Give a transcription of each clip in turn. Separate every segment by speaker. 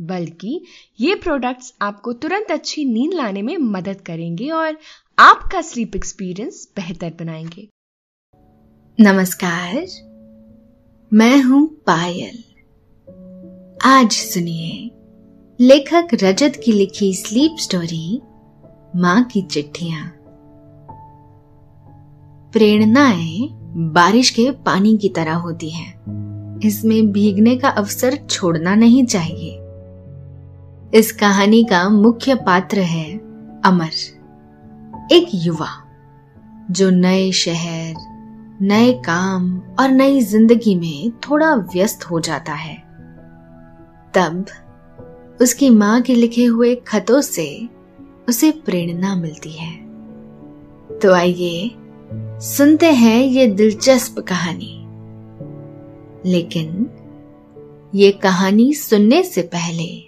Speaker 1: बल्कि ये प्रोडक्ट्स आपको तुरंत अच्छी नींद लाने में मदद करेंगे और आपका स्लीप एक्सपीरियंस बेहतर बनाएँगे।
Speaker 2: नमस्कार, मैं हूँ पायल। आज सुनिए लेखक रजत की लिखी स्लीप स्टोरी माँ की चिट्ठियाँ। प्रेरणाएँ बारिश के पानी की तरह होती हैं। इसमें भीगने का अवसर छोड़ना नहीं चाहिए। इस कहानी का मुख्य पात्र है अमर। एक युवा, जो नए शहर, नए काम और नई ज़िंदगी में थोड़ा व्यस्त हो जाता है। तब उसकी माँ के लिखे हुए खतों से उसे प्रेरणा मिलती है। तो आइए सुनते हैं ये दिलचस्प कहानी। लेकिन ये कहानी सुनने से पहले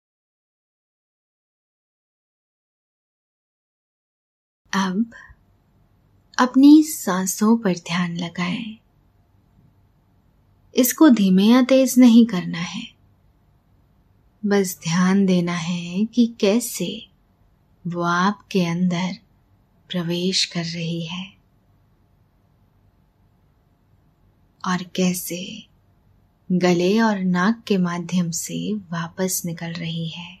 Speaker 2: अब अपनी सांसों पर ध्यान लगाएँ। इसको धीमे या तेज नहीं करना है। बस ध्यान देना है कि कैसे वो आपके अंदर प्रवेश कर रही है। और कैसे गले और नाक के माध्यम से वापस निकल रही है।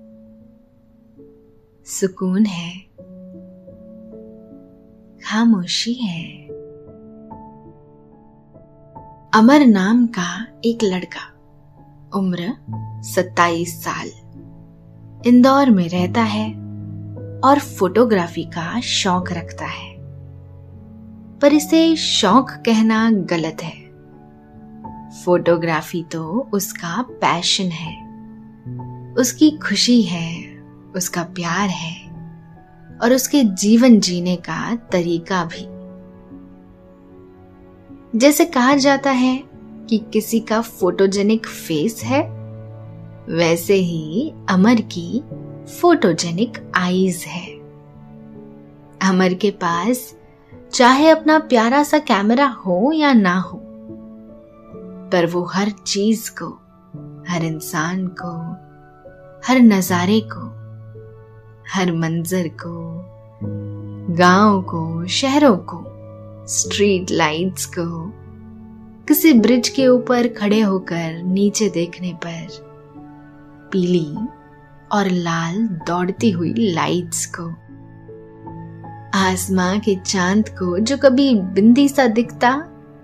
Speaker 2: सुकून है। खामोशी है। अमर नाम का एक लड़का, उम्र सत्ताईस साल, इंदौर में रहता है और फोटोग्राफी का शौक रखता है। पर इसे शौक कहना गलत है। फोटोग्राफी तो उसका पैशन है, उसकी खुशी है उसका प्यार है और उसके जीवन जीने का तरीका भी। जैसे कहा जाता है कि किसी का फोटोजेनिक फेस है, वैसे ही अमर की फोटोजेनिक आईज है। अमर के पास चाहे अपना प्यारा सा कैमरा हो या ना हो, पर वो हर चीज़ को, हर इंसान को, हर नजारे को हर मंजर को, गाँव को, शहरों को स्ट्रीट लाइट्स को, किसी ब्रिज के ऊपर खड़े होकर नीचे देखने पर पीली और लाल दौड़ती हुई लाइट्स को, आसमां के चाँद को जो कभी बिंदी सा दिखता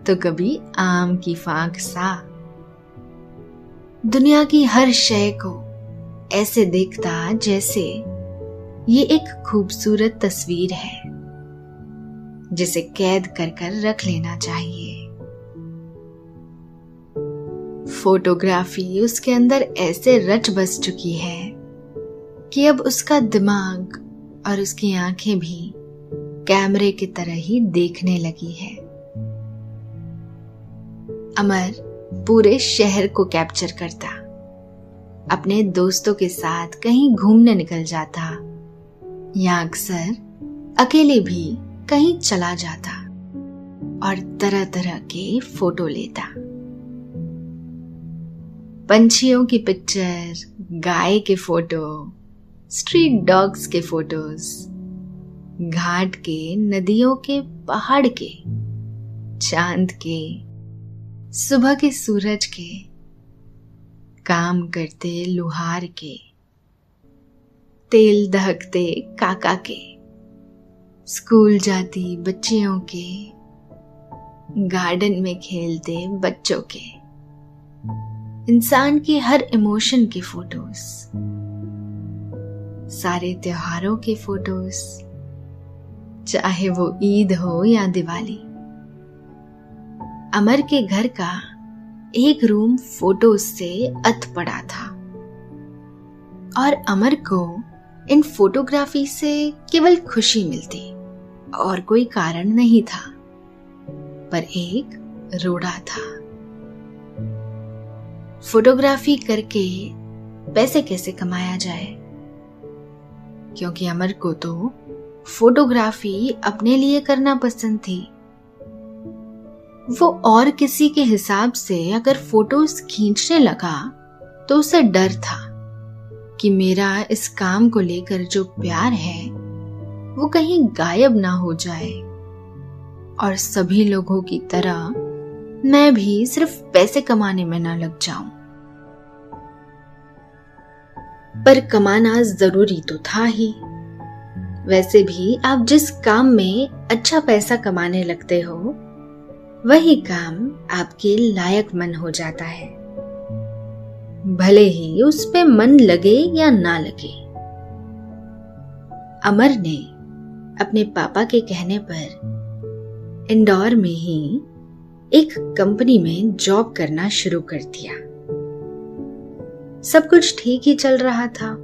Speaker 2: तो कभी आम की फांक सा। दुनिया की हर शय को ऐसे देखता जैसे ये एक खूबसूरत तस्वीर है, जिसे कैद कर कर रख लेना चाहिए। फोटोग्राफी उसके अंदर ऐसे रच बस चुकी है कि अब उसका दिमाग और उसकी आँखें भी कैमरे की तरह ही देखने लगी है। अमर पूरे शहर को कैप्चर करता, अपने दोस्तों के साथ कहीं घूमने निकल जाता या अक्सर अकेले भी कहीं चला जाता और तरह तरह के फ़ोटो लेता। पंछियों की पिक्चर, गाय के फ़ोटो, स्ट्रीट डॉग्स के फ़ोटोज़, घाट के, नदियों के, पहाड़ के, चाँद के, सुबह के सूरज के, काम करते, लुहार के। तेल दहकते काका के। स्कूल जाती बच्चियों के। गार्डन में खेलते बच्चों के। इंसान के हर इमोशन के फ़ोटोज़। सारे त्योहारों के फ़ोटोज़। चाहे वो ईद हो या दिवाली। अमर के घर का एक रूम फ़ोटोज़ से अत पड़ा था। और अमर को इन फोटोग्राफी से केवल खुशी मिलती और कोई कारण नहीं था, पर एक रोड़ा था। फोटोग्राफी करके पैसे कैसे कमाया जाए? क्योंकि अमर को तो फोटोग्राफी अपने लिए करना पसंद थी। वो और किसी के हिसाब से अगर फ़ोटोज़ खींचने लगा तो उसे डर था। कि मेरा इस काम को लेकर जो प्यार है, वो कहीं गायब ना हो जाए। और सभी लोगों की तरह मैं भी सिर्फ़ पैसे कमाने में ना लग जाऊँ। पर कमाना ज़रूरी तो था ही। वैसे भी आप जिस काम में अच्छा पैसा कमाने लगते हो, वही काम आपके लायक मन हो जाता है। भले ही उस पे मन लगे या ना लगे। अमर ने अपने पापा के कहने पर इंदौर में ही एक कंपनी में जॉब करना शुरू कर दिया। सब कुछ ठीक ही चल रहा था।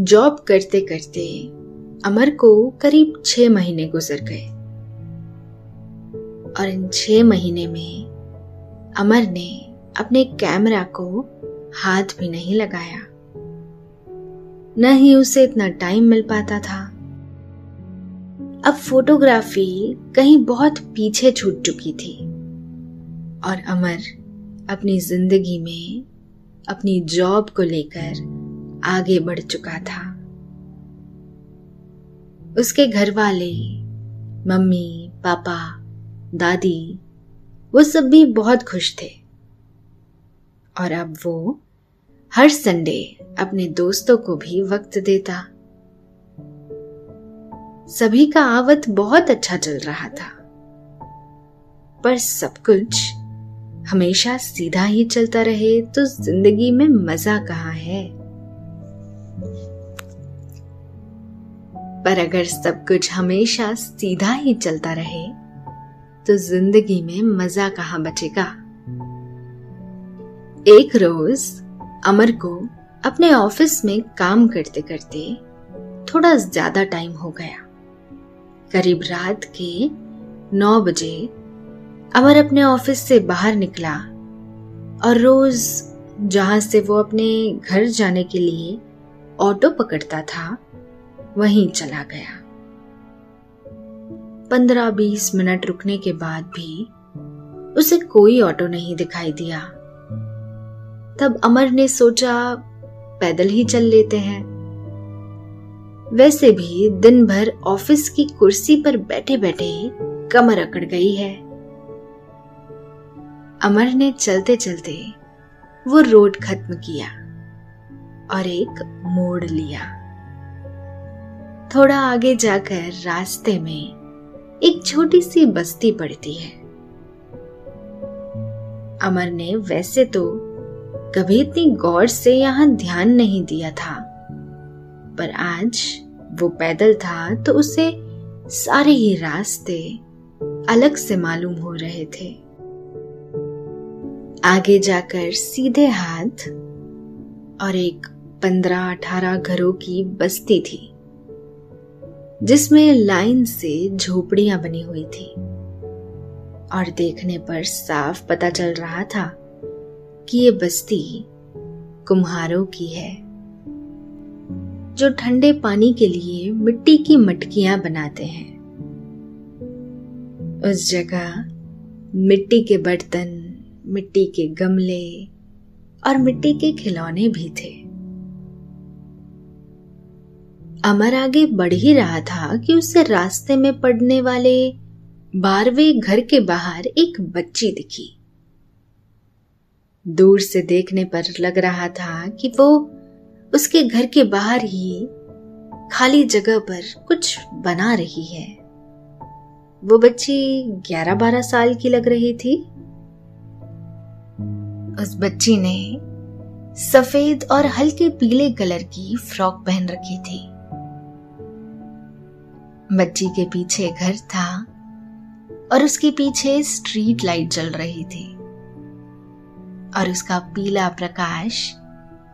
Speaker 2: जॉब करते करते अमर को करीब छह महीने गुजर गए। और इन छह महीने में अमर ने अपने कैमरा को हाथ भी नहीं लगाया। न ही उसे इतना टाइम मिल पाता था। अब फोटोग्राफी कहीं बहुत पीछे छूट चुकी थी और अमर अपनी ज़िंदगी में अपनी जॉब को लेकर आगे बढ़ चुका था। उसके घर वाले मम्मी, पापा, दादी, वो सब भी बहुत खुश थे। और अब वो हर संडे अपने दोस्तों को भी वक्त देता। सभी का आवत बहुत अच्छा चल रहा था। पर सब कुछ हमेशा सीधा ही चलता रहे तो ज़िंदगी में मज़ा कहाँ है? पर अगर सब कुछ हमेशा सीधा ही चलता रहे तो ज़िंदगी में मज़ा कहाँ बचेगा? एक रोज अमर को अपने ऑफ़िस में काम करते करते थोड़ा ज़्यादा टाइम हो गया। करीब रात के नौ बजे अमर अपने ऑफ़िस से बाहर निकला और रोज जहाँ से वो अपने घर जाने के लिए ऑटो पकड़ता था, वहीं चला गया। पंद्रह बीस मिनट रुकने के बाद भी उसे कोई ऑटो नहीं दिखाई दिया। तब अमर ने सोचा, पैदल ही चल लेते हैं। वैसे भी दिन भर ऑफ़िस की कुर्सी पर बैठे बैठे ही कमर अकड़ गई है। अमर ने चलते चलते वो रोड खत्म किया और एक मोड़ लिया। थोड़ा आगे जाकर रास्ते में एक छोटी सी बस्ती पड़ती है। अमर ने वैसे तो कभी इतनी गौर से यहाँ ध्यान नहीं दिया था। पर आज वो पैदल था तो उसे सारे ही रास्ते अलग से मालूम हो रहे थे। आगे जाकर सीधे हाथ और एक पंद्रह अठारह घरों की बस्ती थी, जिसमें लाइन से झोपड़ियाँ बनी हुई थी। और देखने पर साफ़ पता चल रहा था कि ये बस्ती कुम्हारों की है, जो ठंडे पानी के लिए मिट्टी की मटकियाँ बनाते हैं। उस जगह मिट्टी के बर्तन, मिट्टी के गमले और मिट्टी के खिलौने भी थे। अमर आगे बढ़ ही रहा था कि उसे रास्ते में पड़ने वाले बारहवें घर के बाहर एक बच्ची दिखी। दूर से देखने पर लग रहा था कि वो उसके घर के बाहर ही खाली जगह पर कुछ बना रही है। वो बच्ची ग्यारह बारह साल की लग रही थी। उस बच्ची ने सफ़ेद और हल्के पीले कलर की फ्रॉक पहन रखी थी। बच्ची के पीछे घर था और उसके पीछे स्ट्रीट लाइट जल रही थी। और उसका पीला प्रकाश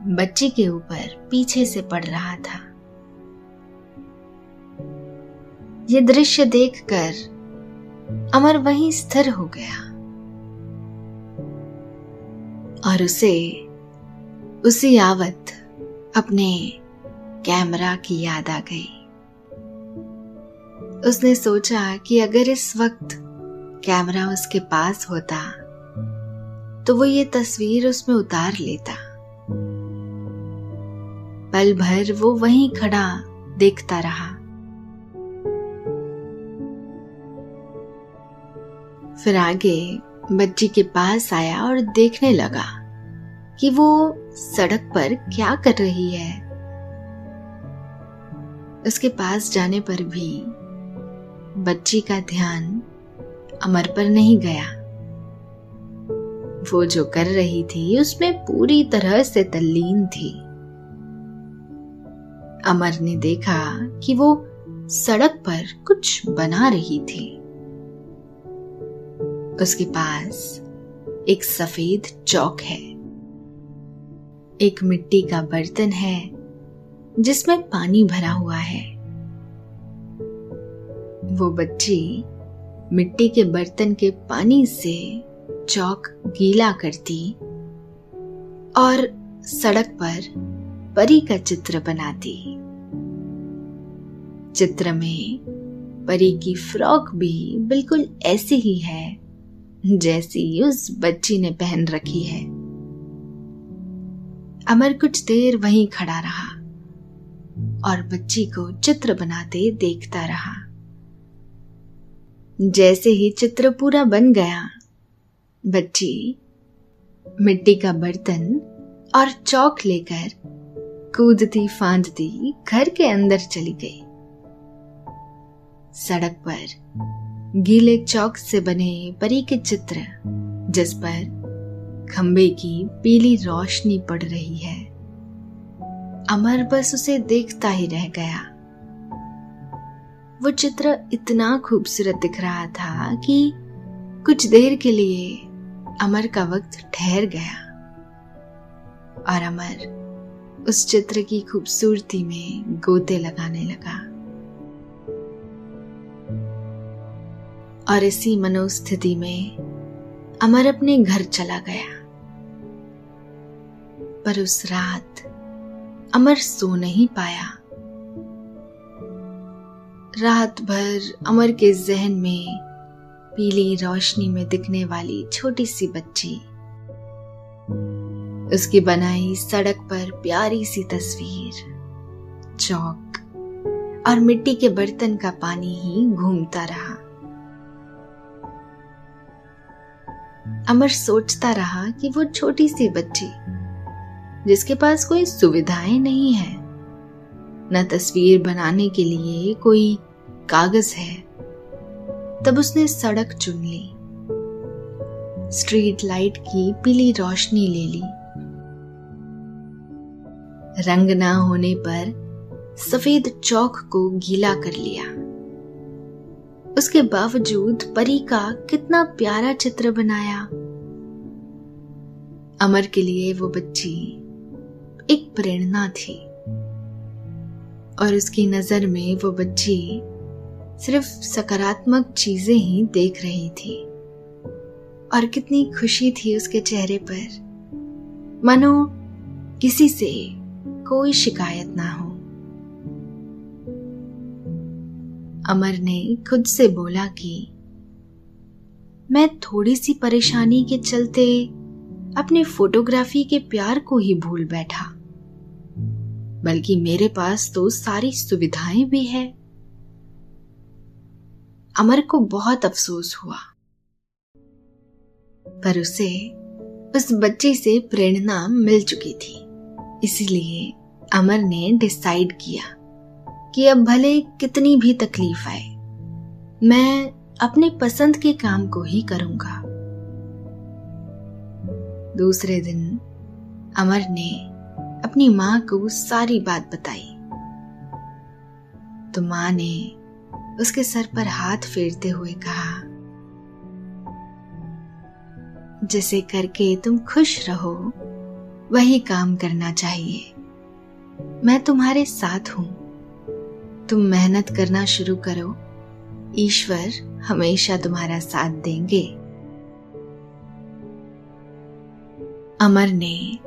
Speaker 2: बच्ची के ऊपर पीछे से पड़ रहा था। ये दृश्य देखकर अमर वहीं स्थिर हो गया और उसे उसी आवत अपने कैमरा की याद आ गई। उसने सोचा कि अगर इस वक्त कैमरा उसके पास होता तो वो ये तस्वीर उसमें उतार लेता। पल भर वो वहीं खड़ा देखता रहा। फिर आगे बच्ची के पास आया और देखने लगा कि वो सड़क पर क्या कर रही है। उसके पास जाने पर भी बच्ची का ध्यान अमर पर नहीं गया। वो जो कर रही थी, उसमें पूरी तरह से तल्लीन थी। अमर ने देखा कि वो सड़क पर कुछ बना रही थी। उसके पास एक सफ़ेद चौक है। एक मिट्टी का बर्तन है, जिसमें पानी भरा हुआ है। वो बच्ची मिट्टी के बर्तन के पानी से चौक गीला करती और सड़क पर परी का चित्र बनाती। चित्र में परी की फ्रॉक भी बिल्कुल ऐसी ही है, जैसी उस बच्ची ने पहन रखी है। अमर कुछ देर वहीं खड़ा रहा और बच्ची को चित्र बनाते देखता रहा। जैसे ही चित्र पूरा बन गया बच्ची, मिट्टी का बर्तन और चौक लेकर कूदती फांदती घर के अंदर चली गई। सड़क पर गीले चौक से बने परी के चित्र, जिस पर खंबे की पीली रोशनी पड़ रही है। अमर बस उसे देखता ही रह गया। वो चित्र इतना खूबसूरत दिख रहा था कि कुछ देर के लिए अमर का वक्त ठहर गया और अमर उस चित्र की खूबसूरती में गोते लगाने लगा। और इसी मनोस्थिति में अमर अपने घर चला गया। पर उस रात अमर सो नहीं पाया। रात भर अमर के जहन में पीली रोशनी में दिखने वाली छोटी सी बच्ची। उसकी बनाई सड़क पर प्यारी सी तस्वीर। चौक। और मिट्टी के बर्तन का पानी ही घूमता रहा। अमर सोचता रहा कि वो छोटी सी बच्ची, जिसके पास कोई सुविधाएँ नहीं है, न तस्वीर बनाने के लिए कोई कागज़ है। तब उसने सड़क चुन ली। स्ट्रीट लाइट की पीली रोशनी ले ली। रंग ना होने पर सफ़ेद चौक को गीला कर लिया। उसके बावजूद परी का कितना प्यारा चित्र बनाया। अमर के लिए वो बच्ची एक प्रेरणा थी। और उसकी नज़र में वो बच्ची सिर्फ़ सकारात्मक चीज़ें ही देख रही थी। और कितनी खुशी थी उसके चेहरे पर। मानो किसी से कोई शिकायत ना हो। अमर ने खुद से बोला कि, मैं थोड़ी सी परेशानी के चलते अपने फोटोग्राफी के प्यार को ही भूल बैठा। बल्कि मेरे पास तो सारी सुविधाएँ भी है। अमर को बहुत अफसोस हुआ। पर उसे उस बच्चे से प्रेरणा मिल चुकी थी। इसलिए अमर ने डिसाइड किया कि अब भले कितनी भी तकलीफ़ आए, मैं अपने पसंद के काम को ही करूँगा। दूसरे दिन अमर ने अपनी माँ को सारी बात बताई। तो माँ ने उसके सर पर हाथ फेरते हुए कहा, जिसे करके तुम खुश रहो, वही काम करना चाहिए। मैं तुम्हारे साथ हूँ। तुम मेहनत करना शुरू करो। ईश्वर हमेशा तुम्हारा साथ देंगे। अमर ने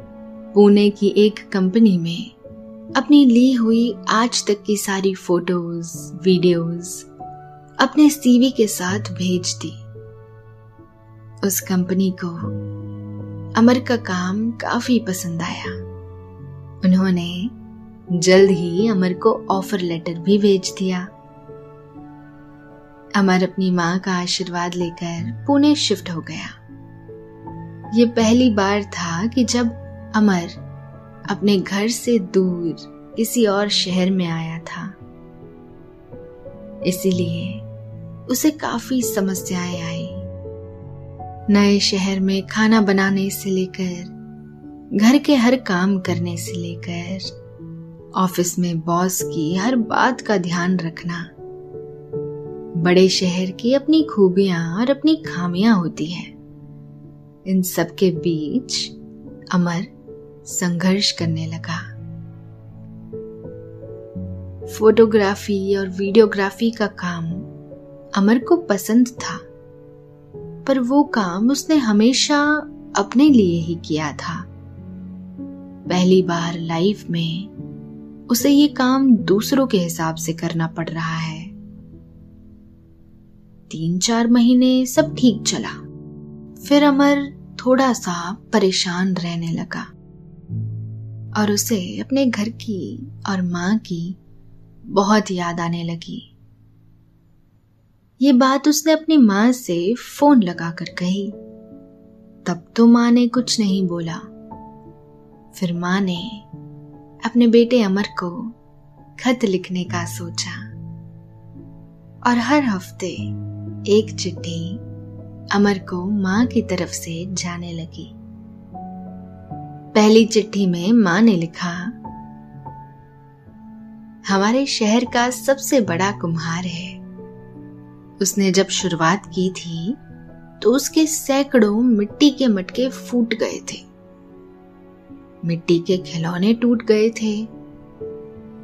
Speaker 2: पुणे की एक कंपनी में अपनी ली हुई आज तक की सारी फ़ोटोज़ वीडियोस अपने सीवी के साथ भेज दी। उस कंपनी को अमर का काम काफ़ी पसंद आया। उन्होंने जल्द ही अमर को ऑफ़र लेटर भी भेज दिया। अमर अपनी माँ का आशीर्वाद लेकर पुणे शिफ्ट हो गया। ये पहली बार था कि जब अमर अपने घर से दूर किसी और शहर में आया था। इसीलिए उसे काफ़ी समस्याएँ आई। नए शहर में खाना बनाने से लेकर, घर के हर काम करने से लेकर, ऑफ़िस में बॉस की हर बात का ध्यान रखना। बड़े शहर की अपनी खूबियाँ और अपनी खामियाँ होती हैं। इन सब के बीच अमर संघर्ष करने लगा। फोटोग्राफी और वीडियोग्राफी का काम अमर को पसंद था, पर वो काम उसने हमेशा अपने लिए ही किया था। पहली बार लाइफ में उसे ये काम दूसरों के हिसाब से करना पड़ रहा है। तीन चार महीने सब ठीक चला। फिर अमर थोड़ा सा परेशान रहने लगा। और उसे अपने घर की और माँ की बहुत याद आने लगी। ये बात उसने अपनी माँ से फ़ोन लगाकर कही। तब तो माँ ने कुछ नहीं बोला। फिर माँ ने अपने बेटे अमर को खत लिखने का सोचा। और हर हफ़्ते एक चिट्ठी अमर को माँ की तरफ़ से जाने लगी। पहली चिट्ठी में माँ ने लिखा, हमारे शहर का सबसे बड़ा कुम्हार है। उसने जब शुरुआत की थी तो उसके सैकड़ों मिट्टी के मटके फूट गए थे। मिट्टी के खिलौने टूट गए थे,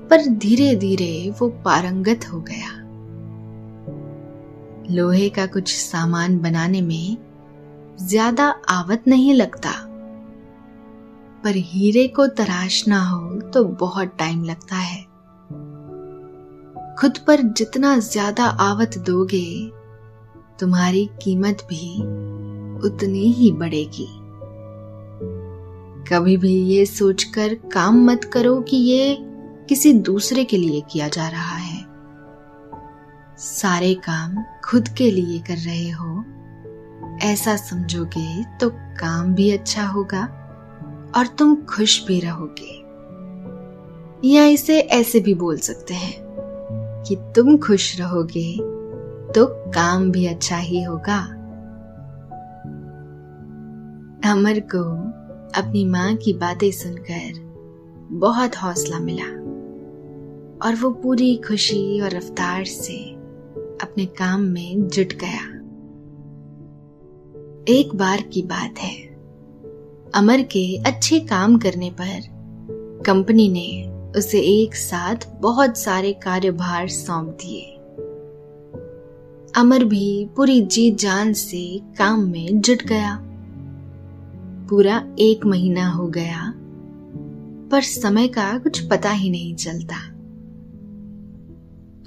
Speaker 2: पर धीरे धीरे वो पारंगत हो गया। लोहे का कुछ सामान बनाने में ज़्यादा आवत नहीं लगता। पर हीरे को तराशना हो तो बहुत टाइम लगता है। खुद पर जितना ज़्यादा आवत दोगे, तुम्हारी कीमत भी उतनी ही बढ़ेगी। कभी भी ये सोचकर काम मत करो कि ये किसी दूसरे के लिए किया जा रहा है। सारे काम खुद के लिए कर रहे हो, ऐसा समझोगे तो काम भी अच्छा होगा। और तुम खुश भी रहोगे। या इसे ऐसे भी बोल सकते हैं कि तुम खुश रहोगे तो काम भी अच्छा ही होगा। अमर को अपनी माँ की बातें सुनकर बहुत हौसला मिला और वो पूरी खुशी और रफ्तार से अपने काम में जुट गया। एक बार की बात है। अमर के अच्छे काम करने पर। कंपनी ने उसे एक साथ बहुत सारे कार्यभार सौंप दिए। अमर भी पूरी जीत जान से काम में जुट गया। पूरा एक महीना हो गया, पर समय का कुछ पता ही नहीं चलता।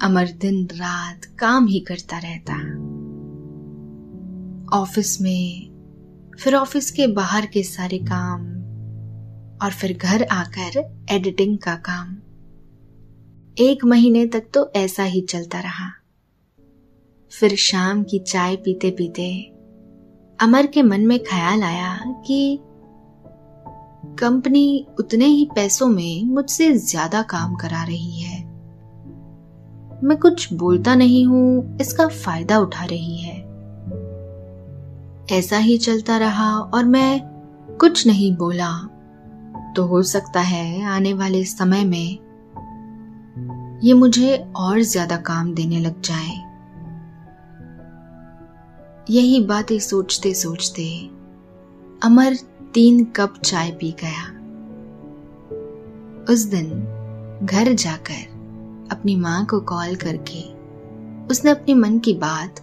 Speaker 2: अमर दिन रात काम ही करता रहता। ऑफ़िस में फिर ऑफ़िस के बाहर के सारे काम और फिर घर आकर एडिटिंग का काम। एक महीने तक तो ऐसा ही चलता रहा। फिर शाम की चाय पीते पीते अमर के मन में ख्याल आया कि कंपनी उतने ही पैसों में मुझसे ज़्यादा काम करा रही है। मैं कुछ बोलता नहीं हूँ, इसका फ़ायदा उठा रही है। ऐसा ही चलता रहा और मैं कुछ नहीं बोला। तो हो सकता है आने वाले समय में ये मुझे और ज़्यादा काम देने लग जाए। यही बातें सोचते सोचते अमर तीन कप चाय पी गया। उस दिन घर जाकर अपनी माँ को कॉल करके उसने अपने मन की बात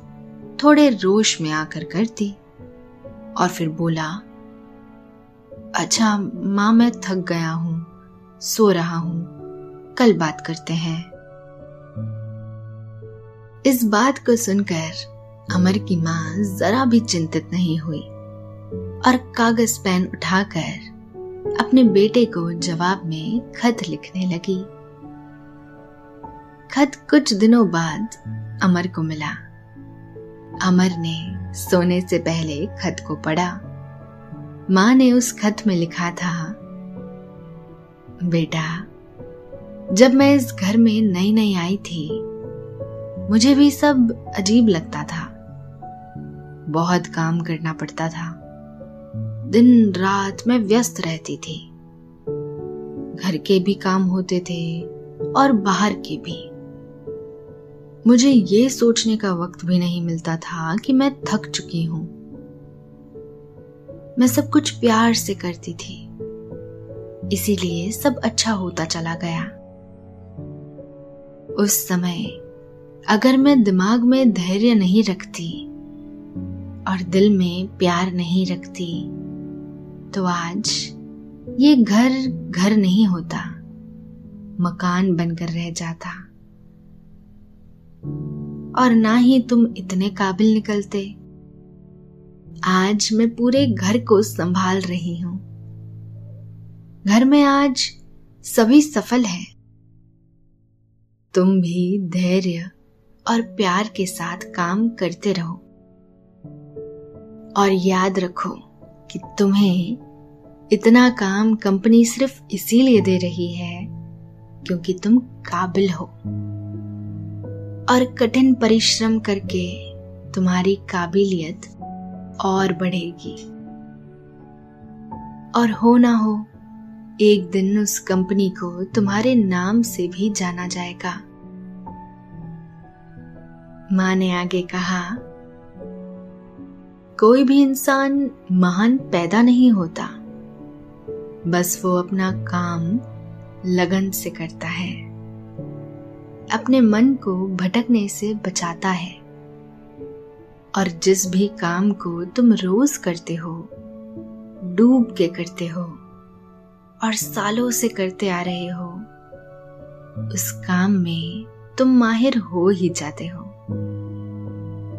Speaker 2: थोड़े रोश में आकर कर दी। और फिर बोला अच्छा माँ, मैं थक गया हूँ, सो रहा हूँ, कल बात करते हैं। इस बात को सुनकर अमर की माँ जरा भी चिंतित नहीं हुई और कागज़ पेन उठाकर अपने बेटे को जवाब में खत लिखने लगी। खत कुछ दिनों बाद अमर को मिला। अमर ने सोने से पहले खत को पढ़ा। माँ ने उस खत में लिखा था, बेटा, जब मैं इस घर में नई नई आई थी, मुझे भी सब अजीब लगता था। बहुत काम करना पड़ता था। दिन रात मैं व्यस्त रहती थी। घर के भी काम होते थे और बाहर के भी। मुझे ये सोचने का वक्त भी नहीं मिलता था कि मैं थक चुकी हूँ। मैं सब कुछ प्यार से करती थी। इसीलिए सब अच्छा होता चला गया। उस समय, अगर मैं दिमाग में धैर्य नहीं रखती और दिल में प्यार नहीं रखती तो आज ये घर घर नहीं होता, मकान बनकर रह जाता। और ना ही तुम इतने काबिल निकलते। आज मैं पूरे घर को संभाल रही हूँ। घर में आज सभी सफल हैं। तुम भी धैर्य और प्यार के साथ काम करते रहो। और याद रखो कि तुम्हें इतना काम कंपनी सिर्फ़ इसीलिए दे रही है क्योंकि तुम काबिल हो। और कठिन परिश्रम करके तुम्हारी काबिलियत और बढ़ेगी। और हो ना हो, एक दिन उस कंपनी को तुम्हारे नाम से भी जाना जाएगा। माँ ने आगे कहा, कोई भी इंसान महान पैदा नहीं होता, बस वो अपना काम लगन से करता है। अपने मन को भटकने से बचाता है। और जिस भी काम को तुम रोज करते हो, डूब के करते हो, और सालों से करते आ रहे हो, उस काम में तुम माहिर हो ही जाते हो।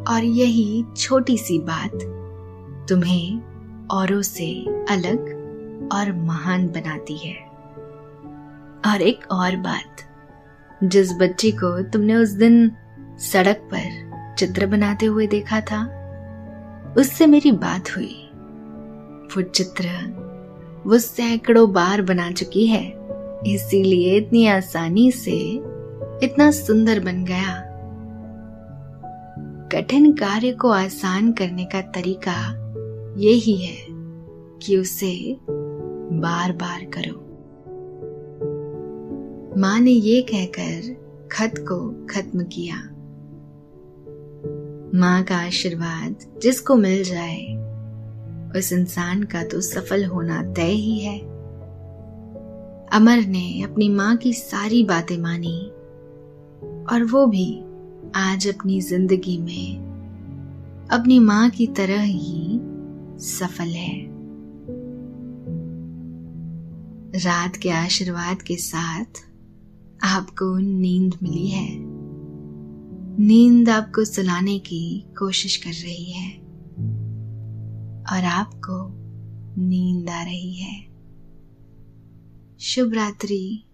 Speaker 2: और यही छोटी सी बात तुम्हें औरों से अलग और महान बनाती है। और एक और बात जिस बच्ची को तुमने उस दिन सड़क पर चित्र बनाते हुए देखा था, उससे मेरी बात हुई। वो चित्र वो सैकड़ों बार बना चुकी है, इसीलिए इतनी आसानी से इतना सुंदर बन गया। कठिन कार्य को आसान करने का तरीका यही है कि उसे बार बार करो। माँ ने ये कहकर खत को खत्म किया। माँ का आशीर्वाद जिसको मिल जाए, उस इंसान का तो सफल होना तय ही है। अमर ने अपनी माँ की सारी बातें मानी, और वो भी आज अपनी ज़िंदगी में अपनी माँ की तरह ही सफल है। रात के आशीर्वाद के साथ आपको नींद मिली है। नींद आपको सुलाने की कोशिश कर रही है। और आपको नींद आ रही है। शुभ रात्रि।